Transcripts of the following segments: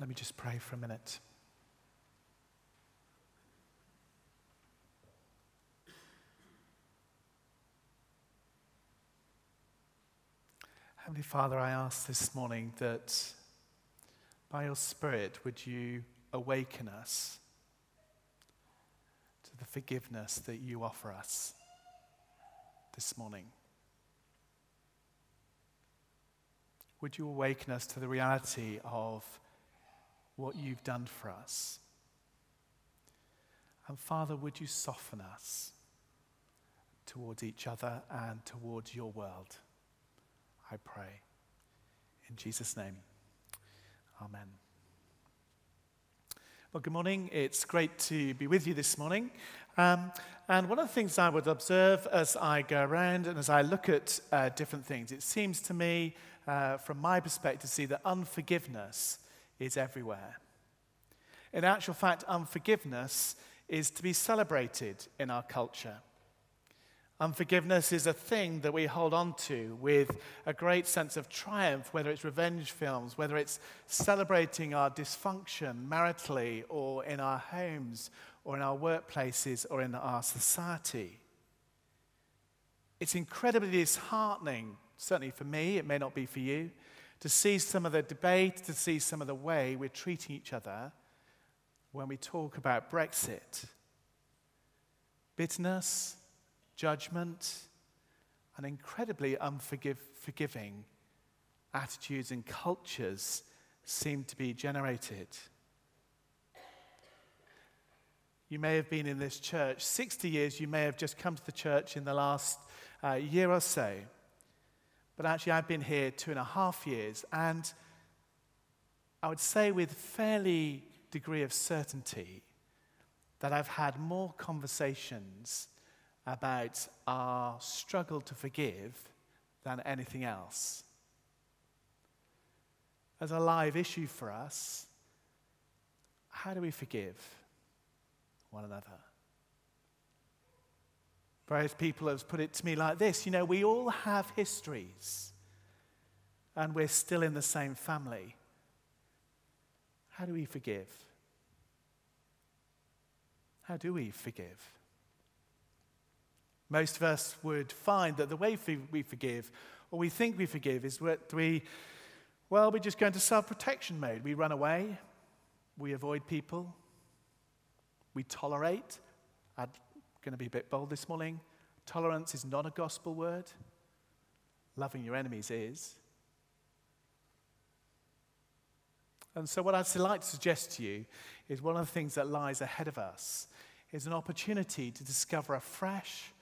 Let me just pray for a minute. Heavenly Father, I ask this morning that by your Spirit, would you awaken us to the forgiveness that you offer us this morning? Would you awaken us to the reality of what you've done for us? And Father, would you soften us towards each other and towards your world? I pray. In Jesus' name, Amen. Well, good morning. It's great to be with you this morning. Um, and one of the things I would observe as I go around and as I look at uh, different things, it seems to me, uh, from my perspective, see that unforgiveness is everywhere. In actual fact, unforgiveness is to be celebrated in our culture. Unforgiveness is a thing that we hold on to with a great sense of triumph, whether it's revenge films, whether it's celebrating our dysfunction maritally or in our homes or in our workplaces or in our society. It's incredibly disheartening, certainly for me, it may not be for you, to see some of the debate, to see some of the way we're treating each other when we talk about Brexit. Bitterness, judgment, and incredibly unforgiving attitudes and cultures seem to be generated. You may have been in this church 60 years, you may have just come to the church in the last uh, year or so. But actually, I've been here two and a half years, and I would say with fairly degree of certainty that I've had more conversations about our struggle to forgive than anything else. As a live issue for us, how do we forgive one another? Various people have put it to me like this you know, we all have histories, and we're still in the same family. How do we forgive? How do we forgive? Most of us would find that the way we forgive, or we think we forgive, is that we, well, we just go into self protection mode. We run away, we avoid people, we tolerate. I'm going to be a bit bold this morning. Tolerance is not a gospel word, loving your enemies is. And so, what I'd like to suggest to you is one of the things that lies ahead of us is an opportunity to discover afresh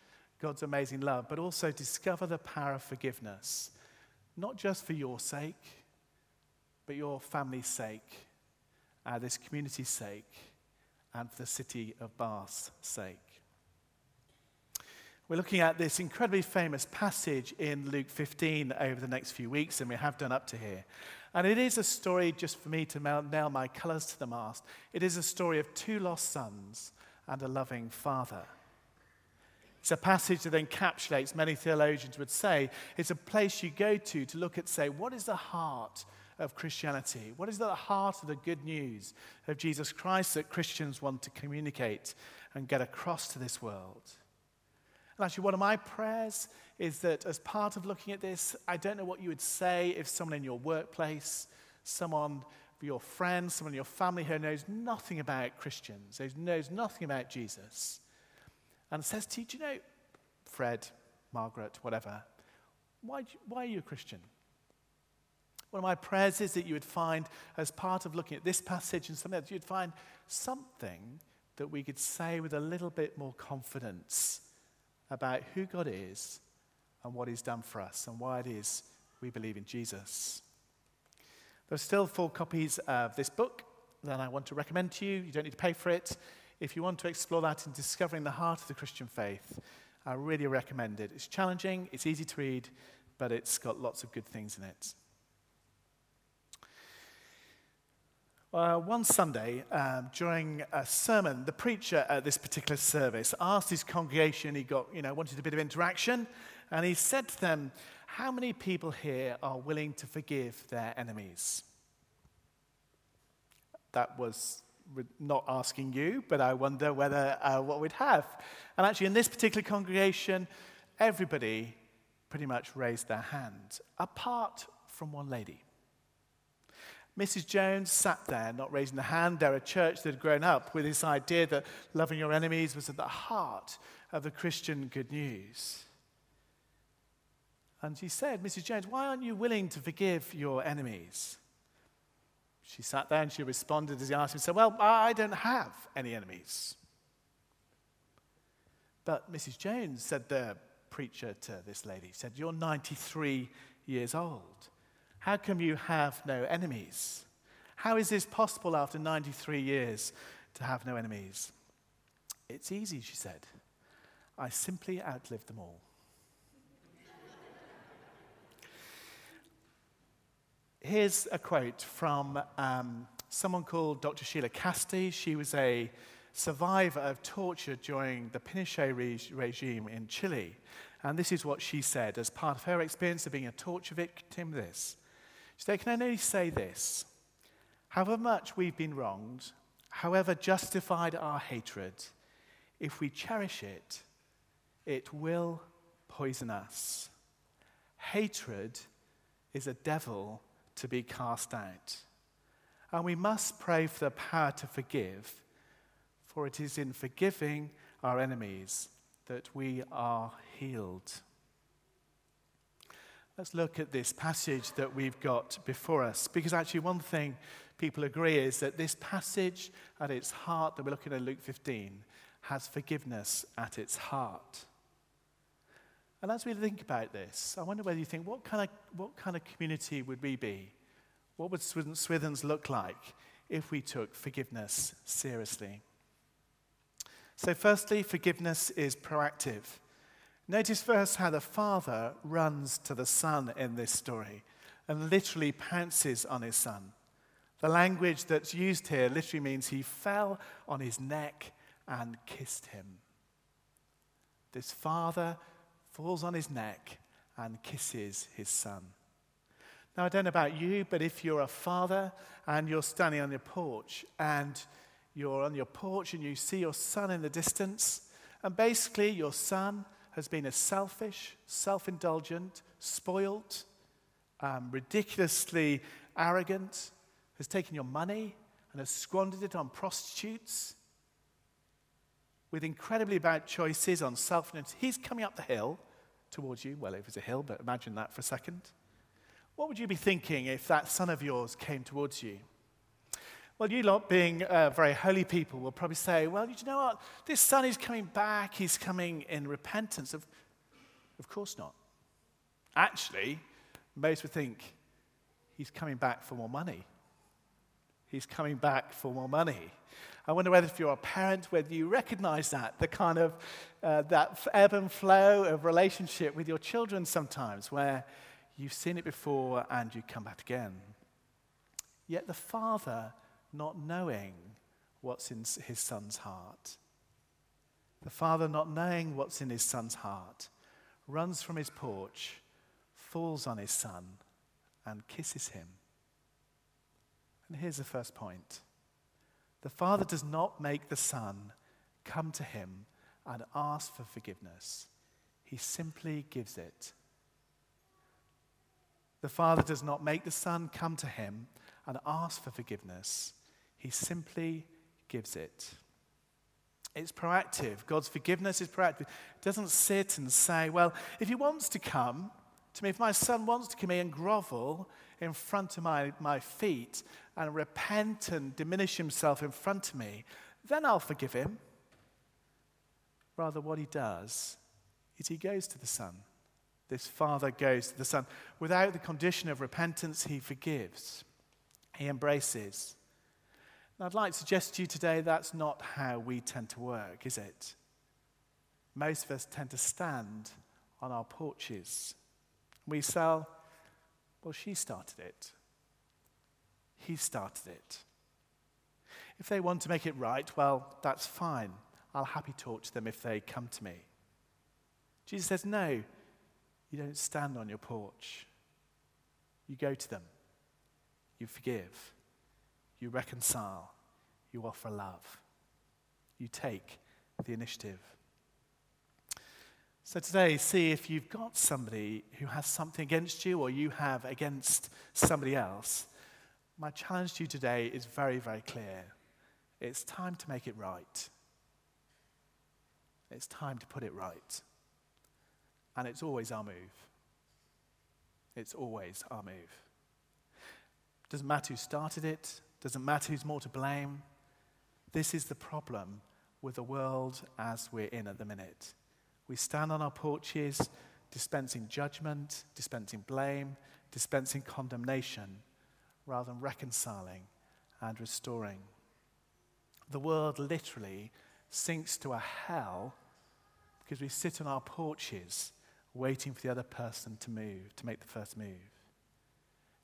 God's amazing love, but also discover the power of forgiveness, not just for your sake, but your family's sake, uh, this community's sake, and for the city of Bath's sake. We're looking at this incredibly famous passage in Luke 15 over the next few weeks, and we have done up to here. And it is a story, just for me to nail my colors to the mast, it is a story of two lost sons and a loving father. It's a passage that encapsulates, many theologians would say, it's a place you go to to look at, say, what is the heart of Christianity? What is the heart of the good news of Jesus Christ that Christians want to communicate and get across to this world? And actually, one of my prayers is that as part of looking at this, I don't know what you would say if someone in your workplace, someone, your friend, someone in your family who knows nothing about Christians, who knows nothing about Jesus, and says to you, you know, Fred, Margaret, whatever, why, why are you a Christian? One of my prayers is that you would find, as part of looking at this passage and something else, you'd find something that we could say with a little bit more confidence about who God is and what He's done for us and why it is we believe in Jesus. There are still full copies of this book that I want to recommend to you. You don't need to pay for it. If you want to explore that in discovering the heart of the Christian faith, I really recommend it. It's challenging, it's easy to read, but it's got lots of good things in it. Uh, one Sunday, um, during a sermon, the preacher at this particular service asked his congregation, he got, you know, wanted a bit of interaction, and he said to them, How many people here are willing to forgive their enemies? that was not asking you, but I wonder whether uh, what we'd have. And actually, in this particular congregation, everybody pretty much raised their hand, apart from one lady. Mrs. Jones sat there, not raising a hand. They're a church that had grown up with this idea that loving your enemies was at the heart of the Christian good news. And she said, Mrs. Jones, why aren't you willing to forgive your enemies? She sat there and she responded as he asked me, said, Well, I don't have any enemies. But Mrs. Jones said the preacher to this lady, said, You're 93 years old. How come you have no enemies? How is this possible after 93 years to have no enemies? It's easy, she said. I simply outlived them all. Here's a quote from um, someone called Dr. Sheila Cassidy. She was a survivor of torture during the Pinochet re- regime in Chile. And this is what she said as part of her experience of being a torture victim. This. She said, I only say this. However much we've been wronged, however justified our hatred, if we cherish it, it will poison us. Hatred is a devil to be cast out. And we must pray for the power to forgive, for it is in forgiving our enemies that we are healed. Let's look at this passage that we've got before us, because actually, one thing people agree is that this passage at its heart, that we're looking at Luke 15, has forgiveness at its heart. And as we think about this, I wonder whether you think, what kind of, what kind of community would we be? What would Swithin's look like if we took forgiveness seriously? So, firstly, forgiveness is proactive. Notice first how the father runs to the son in this story and literally pounces on his son. The language that's used here literally means he fell on his neck and kissed him. This father falls on his neck and kisses his son. Now, I don't know about you, but if you're a father and you're standing on your porch and you're on your porch and you see your son in the distance, and basically your son has been a selfish, self indulgent, spoilt, um, ridiculously arrogant, has taken your money and has squandered it on prostitutes with incredibly bad choices on self He's coming up the hill towards you. Well, if it's a hill, but imagine that for a second. What would you be thinking if that son of yours came towards you? Well, you lot, being uh, very holy people, will probably say, Well, you know what? This son is coming back. He's coming in repentance. Of, of course not. Actually, most would think he's coming back for more money. He's coming back for more money. I wonder whether if you're a parent, whether you recognize that, the kind of uh, that ebb and flow of relationship with your children sometimes, where you've seen it before and you come back again. Yet the father, not knowing what's in his son's heart, the father, not knowing what's in his son's heart, runs from his porch, falls on his son, and kisses him. And here's the first point the Father does not make the Son come to him and ask for forgiveness, he simply gives it. The Father does not make the Son come to him and ask for forgiveness, he simply gives it. It's proactive. God's forgiveness is proactive. It doesn't sit and say, well, if he wants to come to me, if my son wants to come here and grovel in front of my, my feet and repent and diminish himself in front of me, then I'll forgive him. Rather, what he does is he goes to the Son. This Father goes to the Son. Without the condition of repentance, he forgives, he embraces. And I'd like to suggest to you today that's not how we tend to work, is it? Most of us tend to stand on our porches. We sell, well, she started it. He started it. If they want to make it right, well, that's fine. I'll happy talk to them if they come to me. Jesus says, No, you don't stand on your porch. You go to them. You forgive. You reconcile. You offer love. You take the initiative. So today, see if you've got somebody who has something against you or you have against somebody else. My challenge to you today is very, very clear. It's time to make it right. It's time to put it right. And it's always our move. It's always our move. Doesn't matter who started it, doesn't matter who's more to blame. This is the problem with the world as we're in at the minute. We stand on our porches dispensing judgment, dispensing blame, dispensing condemnation, rather than reconciling and restoring. The world literally sinks to a hell because we sit on our porches waiting for the other person to move, to make the first move.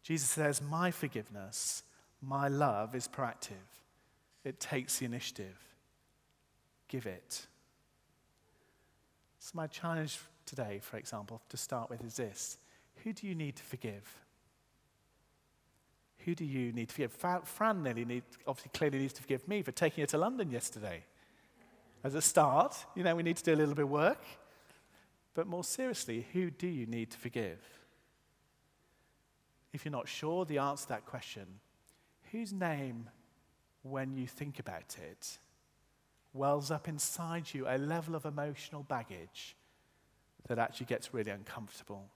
Jesus says, My forgiveness, my love is proactive. It takes the initiative. Give it. So, my challenge today, for example, to start with is this Who do you need to forgive? Who do you need to forgive? Fran nearly need, obviously clearly needs to forgive me for taking her to London yesterday. As a start, you know, we need to do a little bit of work. But more seriously, who do you need to forgive? If you're not sure the answer to that question, whose name, when you think about it, wells up inside you a level of emotional baggage that actually gets really uncomfortable.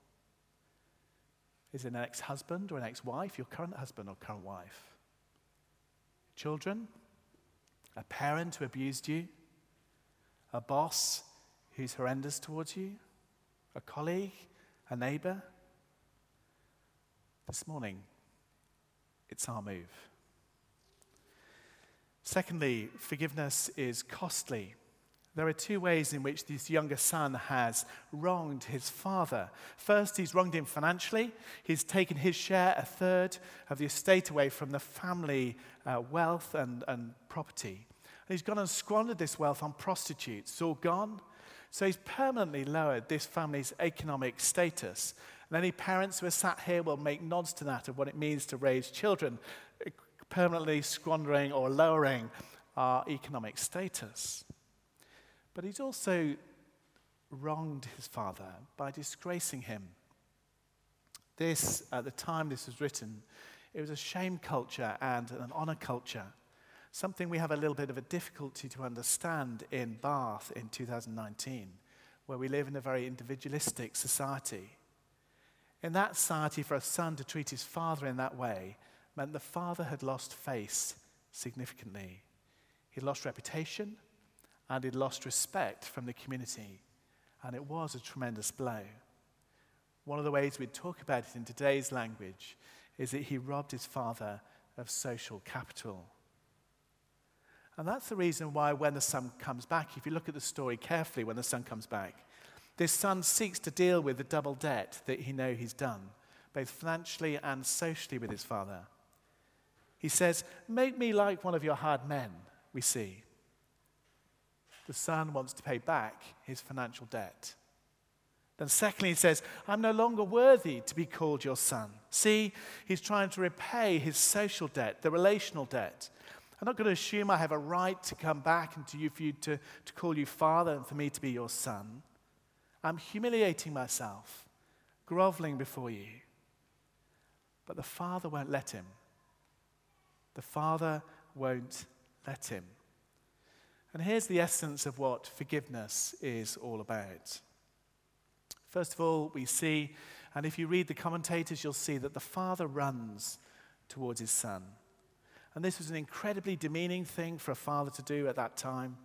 Is it an ex husband or an ex wife, your current husband or current wife? Children? A parent who abused you? A boss who's horrendous towards you? A colleague? A neighbor? This morning, it's our move. Secondly, forgiveness is costly. There are two ways in which this younger son has wronged his father. First, he's wronged him financially. He's taken his share, a third of the estate, away from the family uh, wealth and, and property. And he's gone and squandered this wealth on prostitutes. It's all gone. So he's permanently lowered this family's economic status. And any parents who are sat here will make nods to that of what it means to raise children permanently squandering or lowering our economic status. But he's also wronged his father by disgracing him. This, at the time this was written, it was a shame culture and an honor culture, something we have a little bit of a difficulty to understand in Bath in 2019, where we live in a very individualistic society. In that society, for a son to treat his father in that way meant the father had lost face significantly. He'd lost reputation and he'd lost respect from the community. And it was a tremendous blow. One of the ways we'd talk about it in today's language is that he robbed his father of social capital. And that's the reason why, when the son comes back, if you look at the story carefully, when the son comes back, this son seeks to deal with the double debt that he know he's done, both financially and socially with his father. He says, Make me like one of your hard men, we see. The son wants to pay back his financial debt. Then, secondly, he says, I'm no longer worthy to be called your son. See, he's trying to repay his social debt, the relational debt. I'm not going to assume I have a right to come back and to you, for you to, to call you father and for me to be your son. I'm humiliating myself, groveling before you. But the father won't let him. The Father won't let him. And here's the essence of what forgiveness is all about. First of all, we see, and if you read the commentators, you'll see that the Father runs towards his Son. And this was an incredibly demeaning thing for a father to do at that time.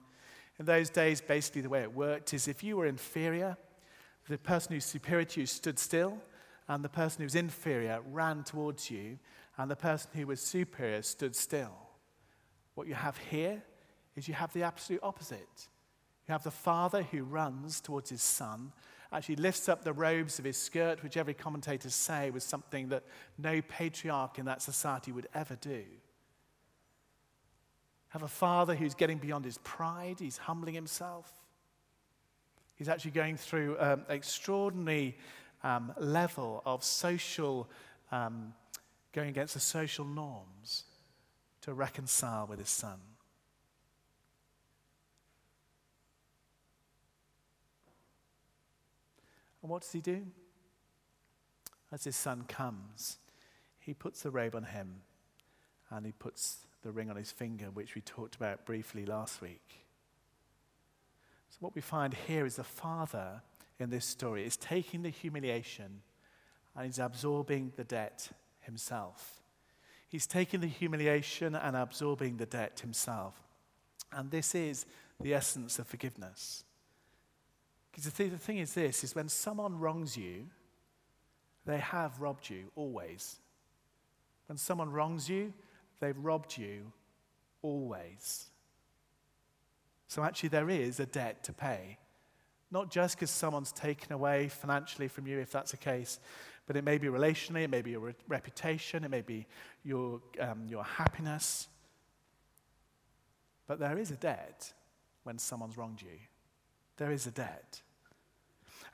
In those days, basically, the way it worked is if you were inferior, the person who's superior to you stood still, and the person who's inferior ran towards you and the person who was superior stood still. What you have here is you have the absolute opposite. You have the father who runs towards his son, actually lifts up the robes of his skirt, which every commentator say was something that no patriarch in that society would ever do. Have a father who's getting beyond his pride, he's humbling himself. He's actually going through an um, extraordinary um, level of social um, going against the social norms to reconcile with his son. And what does he do? As his son comes, he puts the robe on him and he puts the ring on his finger, which we talked about briefly last week. So, what we find here is the father in this story is taking the humiliation and he's absorbing the debt himself. He's taking the humiliation and absorbing the debt himself. And this is the essence of forgiveness. Because the, th- the thing is this is when someone wrongs you, they have robbed you always. When someone wrongs you, they've robbed you always. So actually, there is a debt to pay. Not just because someone's taken away financially from you, if that's the case, but it may be relationally, it may be your re- reputation, it may be your, um, your happiness. But there is a debt when someone's wronged you. There is a debt.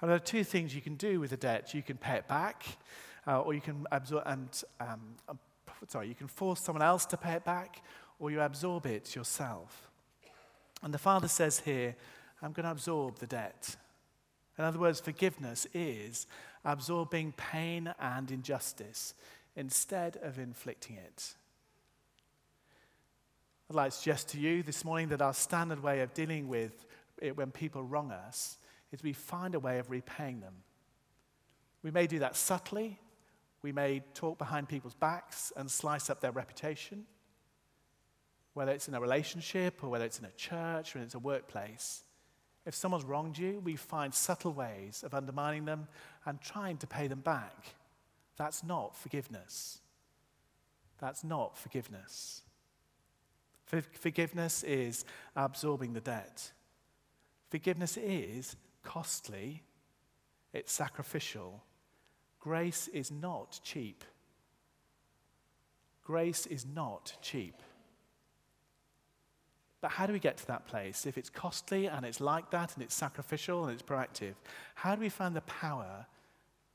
And there are two things you can do with a debt. You can pay it back, uh, or you can absorb and um, uh, sorry, you can force someone else to pay it back, or you absorb it yourself. And the Father says here, I'm going to absorb the debt. In other words, forgiveness is absorbing pain and injustice instead of inflicting it. I'd like to suggest to you this morning that our standard way of dealing with it when people wrong us is we find a way of repaying them. We may do that subtly. We may talk behind people's backs and slice up their reputation, whether it's in a relationship or whether it's in a church or it's a workplace. If someone's wronged you, we find subtle ways of undermining them and trying to pay them back. That's not forgiveness. That's not forgiveness. For- forgiveness is absorbing the debt. Forgiveness is costly, it's sacrificial. Grace is not cheap. Grace is not cheap. But how do we get to that place? If it's costly and it's like that and it's sacrificial and it's proactive, how do we find the power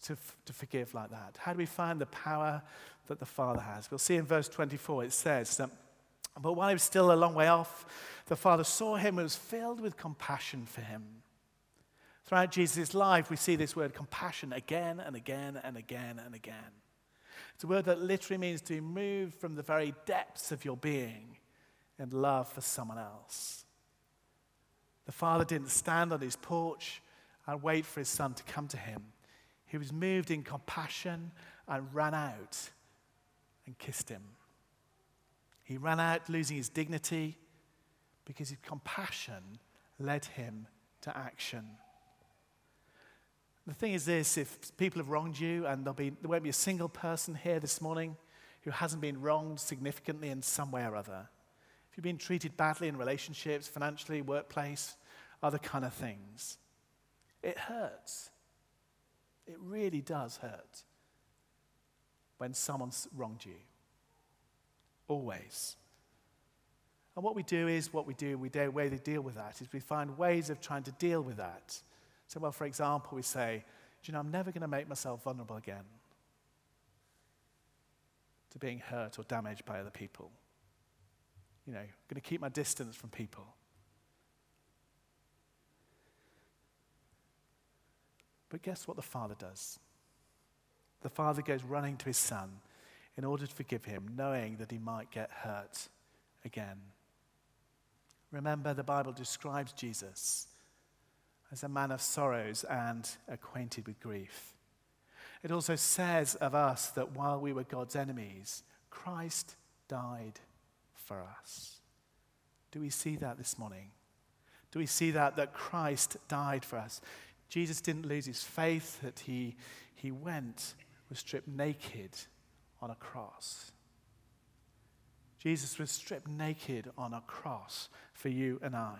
to, f- to forgive like that? How do we find the power that the Father has? We'll see in verse 24 it says that, but while he was still a long way off, the Father saw him and was filled with compassion for him. Throughout Jesus' life, we see this word compassion again and again and again and again. It's a word that literally means to move from the very depths of your being in love for someone else. The father didn't stand on his porch and wait for his son to come to him. He was moved in compassion and ran out and kissed him. He ran out losing his dignity because his compassion led him to action. The thing is this if people have wronged you, and be, there won't be a single person here this morning who hasn't been wronged significantly in some way or other. If you've been treated badly in relationships, financially, workplace, other kind of things, it hurts. It really does hurt when someone's wronged you. Always. And what we do is, what we do, we do, way to deal with that is we find ways of trying to deal with that. So, well, for example, we say, you know, I'm never going to make myself vulnerable again to being hurt or damaged by other people. You know, going to keep my distance from people. But guess what the father does? The father goes running to his son in order to forgive him, knowing that he might get hurt again. Remember, the Bible describes Jesus as a man of sorrows and acquainted with grief. It also says of us that while we were God's enemies, Christ died for us. Do we see that this morning? Do we see that, that Christ died for us? Jesus didn't lose his faith, that he, he went, was stripped naked on a cross. Jesus was stripped naked on a cross for you and I.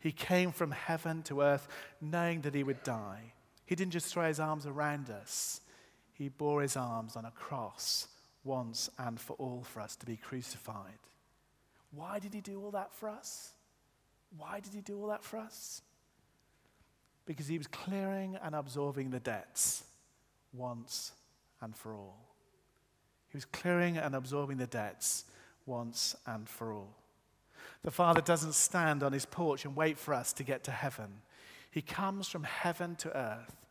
He came from heaven to earth knowing that he would die. He didn't just throw his arms around us, he bore his arms on a cross once and for all for us to be crucified. Why did he do all that for us? Why did he do all that for us? Because he was clearing and absorbing the debts once and for all. He was clearing and absorbing the debts once and for all. The Father doesn't stand on his porch and wait for us to get to heaven. He comes from heaven to earth.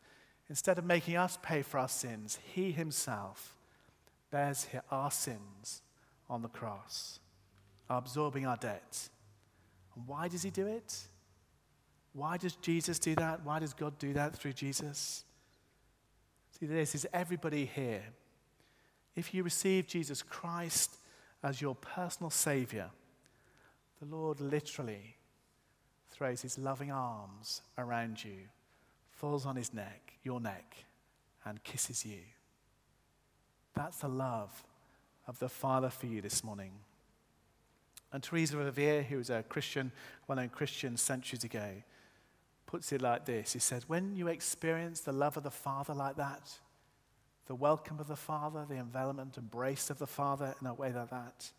Instead of making us pay for our sins, he himself bears our sins on the cross, absorbing our debts. And why does he do it? Why does Jesus do that? Why does God do that through Jesus? See, this is everybody here. If you receive Jesus Christ as your personal Savior, the Lord literally throws his loving arms around you, falls on his neck, your neck, and kisses you. That's the love of the Father for you this morning. And Teresa of Avila, who was a Christian, well known Christian centuries ago, puts it like this He says, When you experience the love of the Father like that, the welcome of the Father, the envelopment, embrace of the Father in a way like that,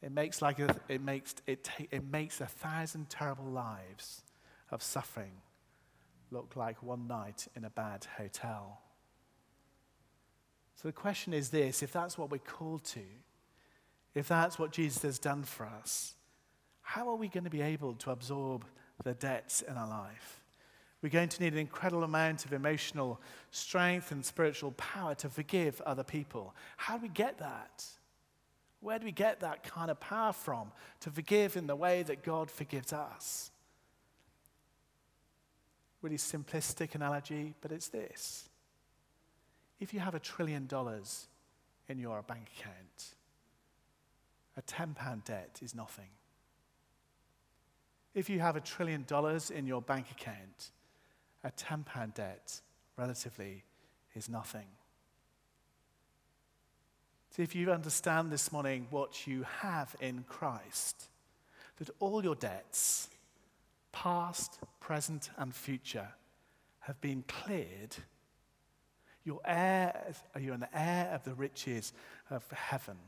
it makes, like a, it makes, it, ta- it makes a thousand terrible lives of suffering look like one night in a bad hotel. So the question is this if that's what we're called to, if that's what Jesus has done for us, how are we going to be able to absorb the debts in our life? We're going to need an incredible amount of emotional strength and spiritual power to forgive other people. How do we get that? Where do we get that kind of power from to forgive in the way that God forgives us? Really simplistic analogy, but it's this. If you have a trillion dollars in your bank account, a 10 pound debt is nothing. If you have a trillion dollars in your bank account, a 10 pound debt relatively is nothing. See, if you understand this morning what you have in Christ, that all your debts, past, present, and future, have been cleared, you're, heir, you're an heir of the riches of heaven.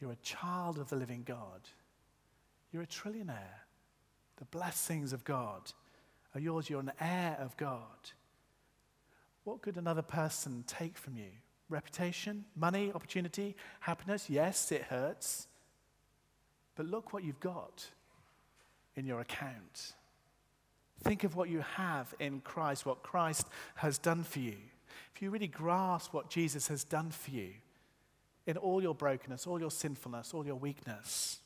You're a child of the living God. You're a trillionaire. The blessings of God are yours. You're an heir of God. What could another person take from you? Reputation, money, opportunity, happiness? Yes, it hurts. But look what you've got in your account. Think of what you have in Christ, what Christ has done for you. If you really grasp what Jesus has done for you in all your brokenness, all your sinfulness, all your weakness,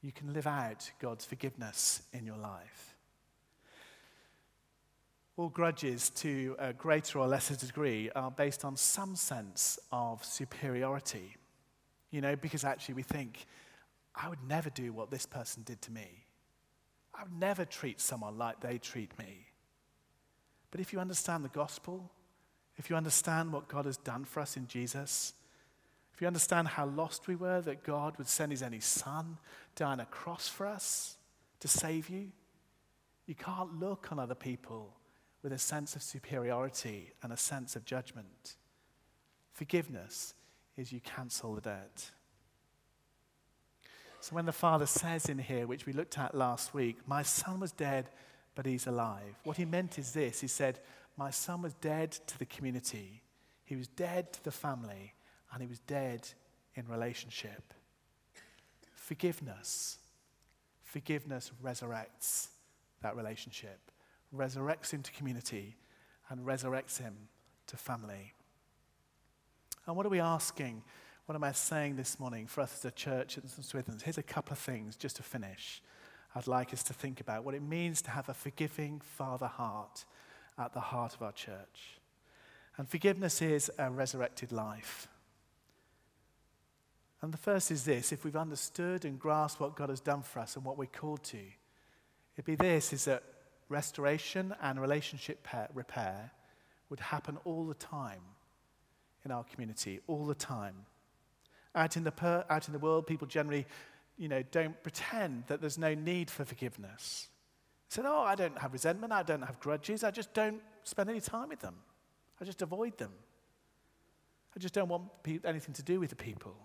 you can live out God's forgiveness in your life. All grudges, to a greater or lesser degree, are based on some sense of superiority. You know, because actually we think, I would never do what this person did to me. I would never treat someone like they treat me. But if you understand the gospel, if you understand what God has done for us in Jesus, if you understand how lost we were, that God would send his only son on a cross for us to save you, you can't look on other people with a sense of superiority and a sense of judgment. Forgiveness is you cancel the debt. So when the Father says in here, which we looked at last week, my son was dead, but he's alive, what he meant is this He said, My son was dead to the community, he was dead to the family, and he was dead in relationship. Forgiveness. Forgiveness resurrects that relationship, resurrects him to community, and resurrects him to family. And what are we asking? What am I saying this morning for us as a church at St. Swithin's? Here's a couple of things just to finish. I'd like us to think about what it means to have a forgiving Father heart at the heart of our church. And forgiveness is a resurrected life. And the first is this if we've understood and grasped what God has done for us and what we're called to, it'd be this is that restoration and relationship repair would happen all the time in our community, all the time. Out in the, per, out in the world, people generally you know, don't pretend that there's no need for forgiveness. Say, oh, I don't have resentment, I don't have grudges, I just don't spend any time with them. I just avoid them. I just don't want pe- anything to do with the people.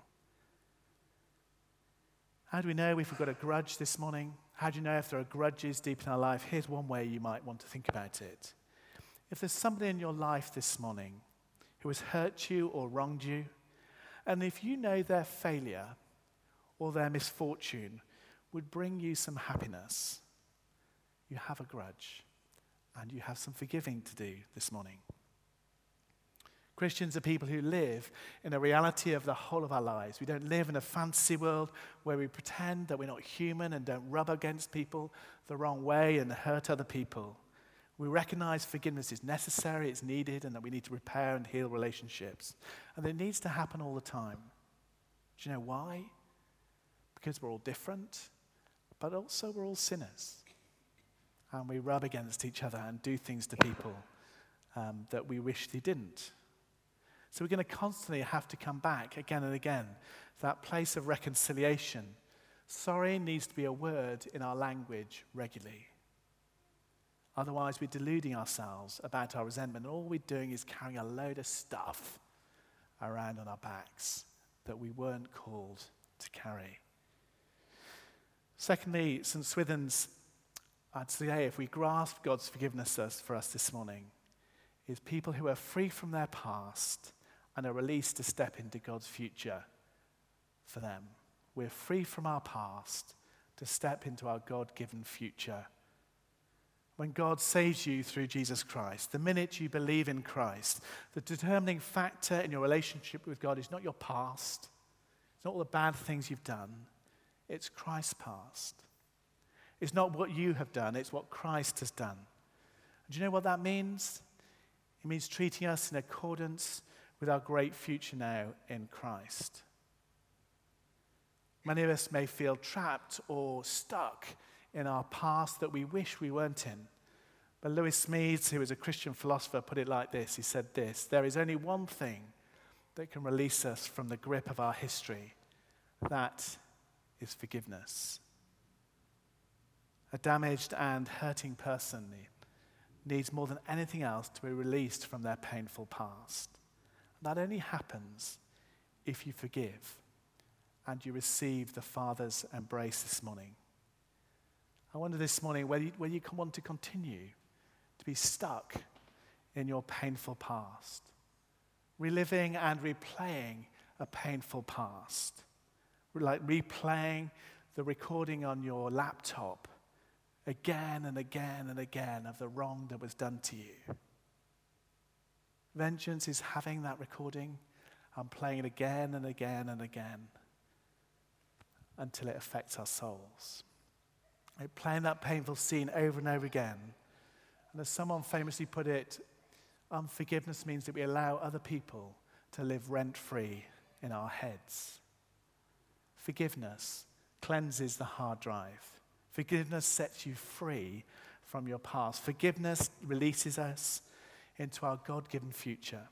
How do we know if we've got a grudge this morning? How do you know if there are grudges deep in our life? Here's one way you might want to think about it. If there's somebody in your life this morning who has hurt you or wronged you, And if you know their failure or their misfortune would bring you some happiness, you have a grudge and you have some forgiving to do this morning. Christians are people who live in a reality of the whole of our lives. We don't live in a fantasy world where we pretend that we're not human and don't rub against people the wrong way and hurt other people. We recognize forgiveness is necessary, it's needed, and that we need to repair and heal relationships. And it needs to happen all the time. Do you know why? Because we're all different, but also we're all sinners. And we rub against each other and do things to people um, that we wish they didn't. So we're going to constantly have to come back again and again to that place of reconciliation. Sorry needs to be a word in our language regularly. Otherwise, we're deluding ourselves about our resentment. And all we're doing is carrying a load of stuff around on our backs that we weren't called to carry. Secondly, St. Swithin's, I'd say, if we grasp God's forgiveness for us this morning, is people who are free from their past and are released to step into God's future for them. We're free from our past to step into our God given future. When God saves you through Jesus Christ, the minute you believe in Christ, the determining factor in your relationship with God is not your past, it's not all the bad things you've done, it's Christ's past. It's not what you have done, it's what Christ has done. Do you know what that means? It means treating us in accordance with our great future now in Christ. Many of us may feel trapped or stuck in our past that we wish we weren't in. But Lewis Smedes, who was a Christian philosopher, put it like this He said this There is only one thing that can release us from the grip of our history that is forgiveness. A damaged and hurting person needs more than anything else to be released from their painful past. That only happens if you forgive and you receive the Father's embrace this morning. I wonder this morning whether you, whether you want to continue to be stuck in your painful past, reliving and replaying a painful past, like replaying the recording on your laptop again and again and again of the wrong that was done to you. Vengeance is having that recording and playing it again and again and again until it affects our souls. Like playing that painful scene over and over again. And as someone famously put it, unforgiveness means that we allow other people to live rent free in our heads. Forgiveness cleanses the hard drive. Forgiveness sets you free from your past. Forgiveness releases us into our God given future.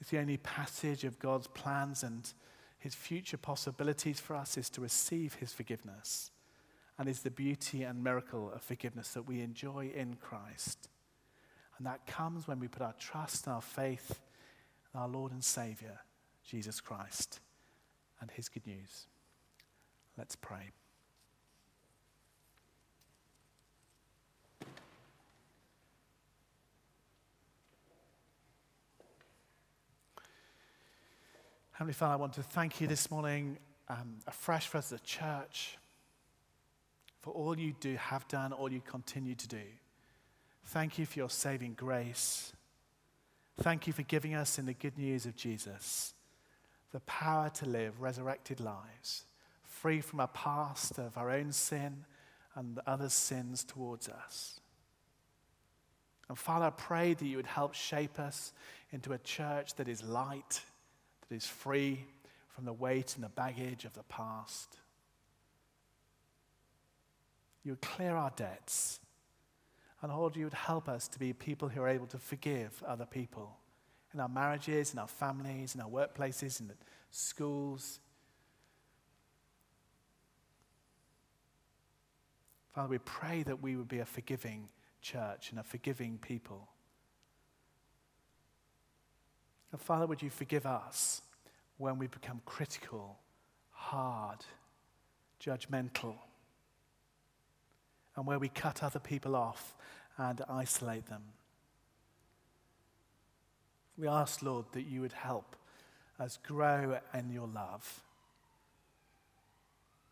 It's the only passage of God's plans and his future possibilities for us is to receive his forgiveness and is the beauty and miracle of forgiveness that we enjoy in Christ. And that comes when we put our trust and our faith in our Lord and Savior, Jesus Christ, and his good news. Let's pray. Heavenly Father, I want to thank you this morning um, afresh for us as a church, for all you do, have done, all you continue to do. Thank you for your saving grace. Thank you for giving us in the good news of Jesus the power to live resurrected lives, free from our past of our own sin and others' sins towards us. And Father, I pray that you would help shape us into a church that is light that is free from the weight and the baggage of the past. You would clear our debts. And Lord, you would help us to be people who are able to forgive other people in our marriages, in our families, in our workplaces, in the schools. Father, we pray that we would be a forgiving church and a forgiving people. And Father, would you forgive us when we become critical, hard, judgmental, and where we cut other people off and isolate them? We ask, Lord, that you would help us grow in your love,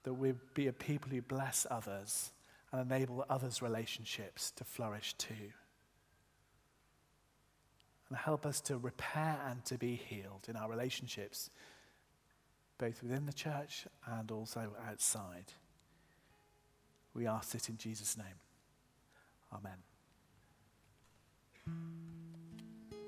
that we'd be a people who bless others and enable others' relationships to flourish too. And help us to repair and to be healed in our relationships, both within the church and also outside. We ask it in Jesus' name. Amen.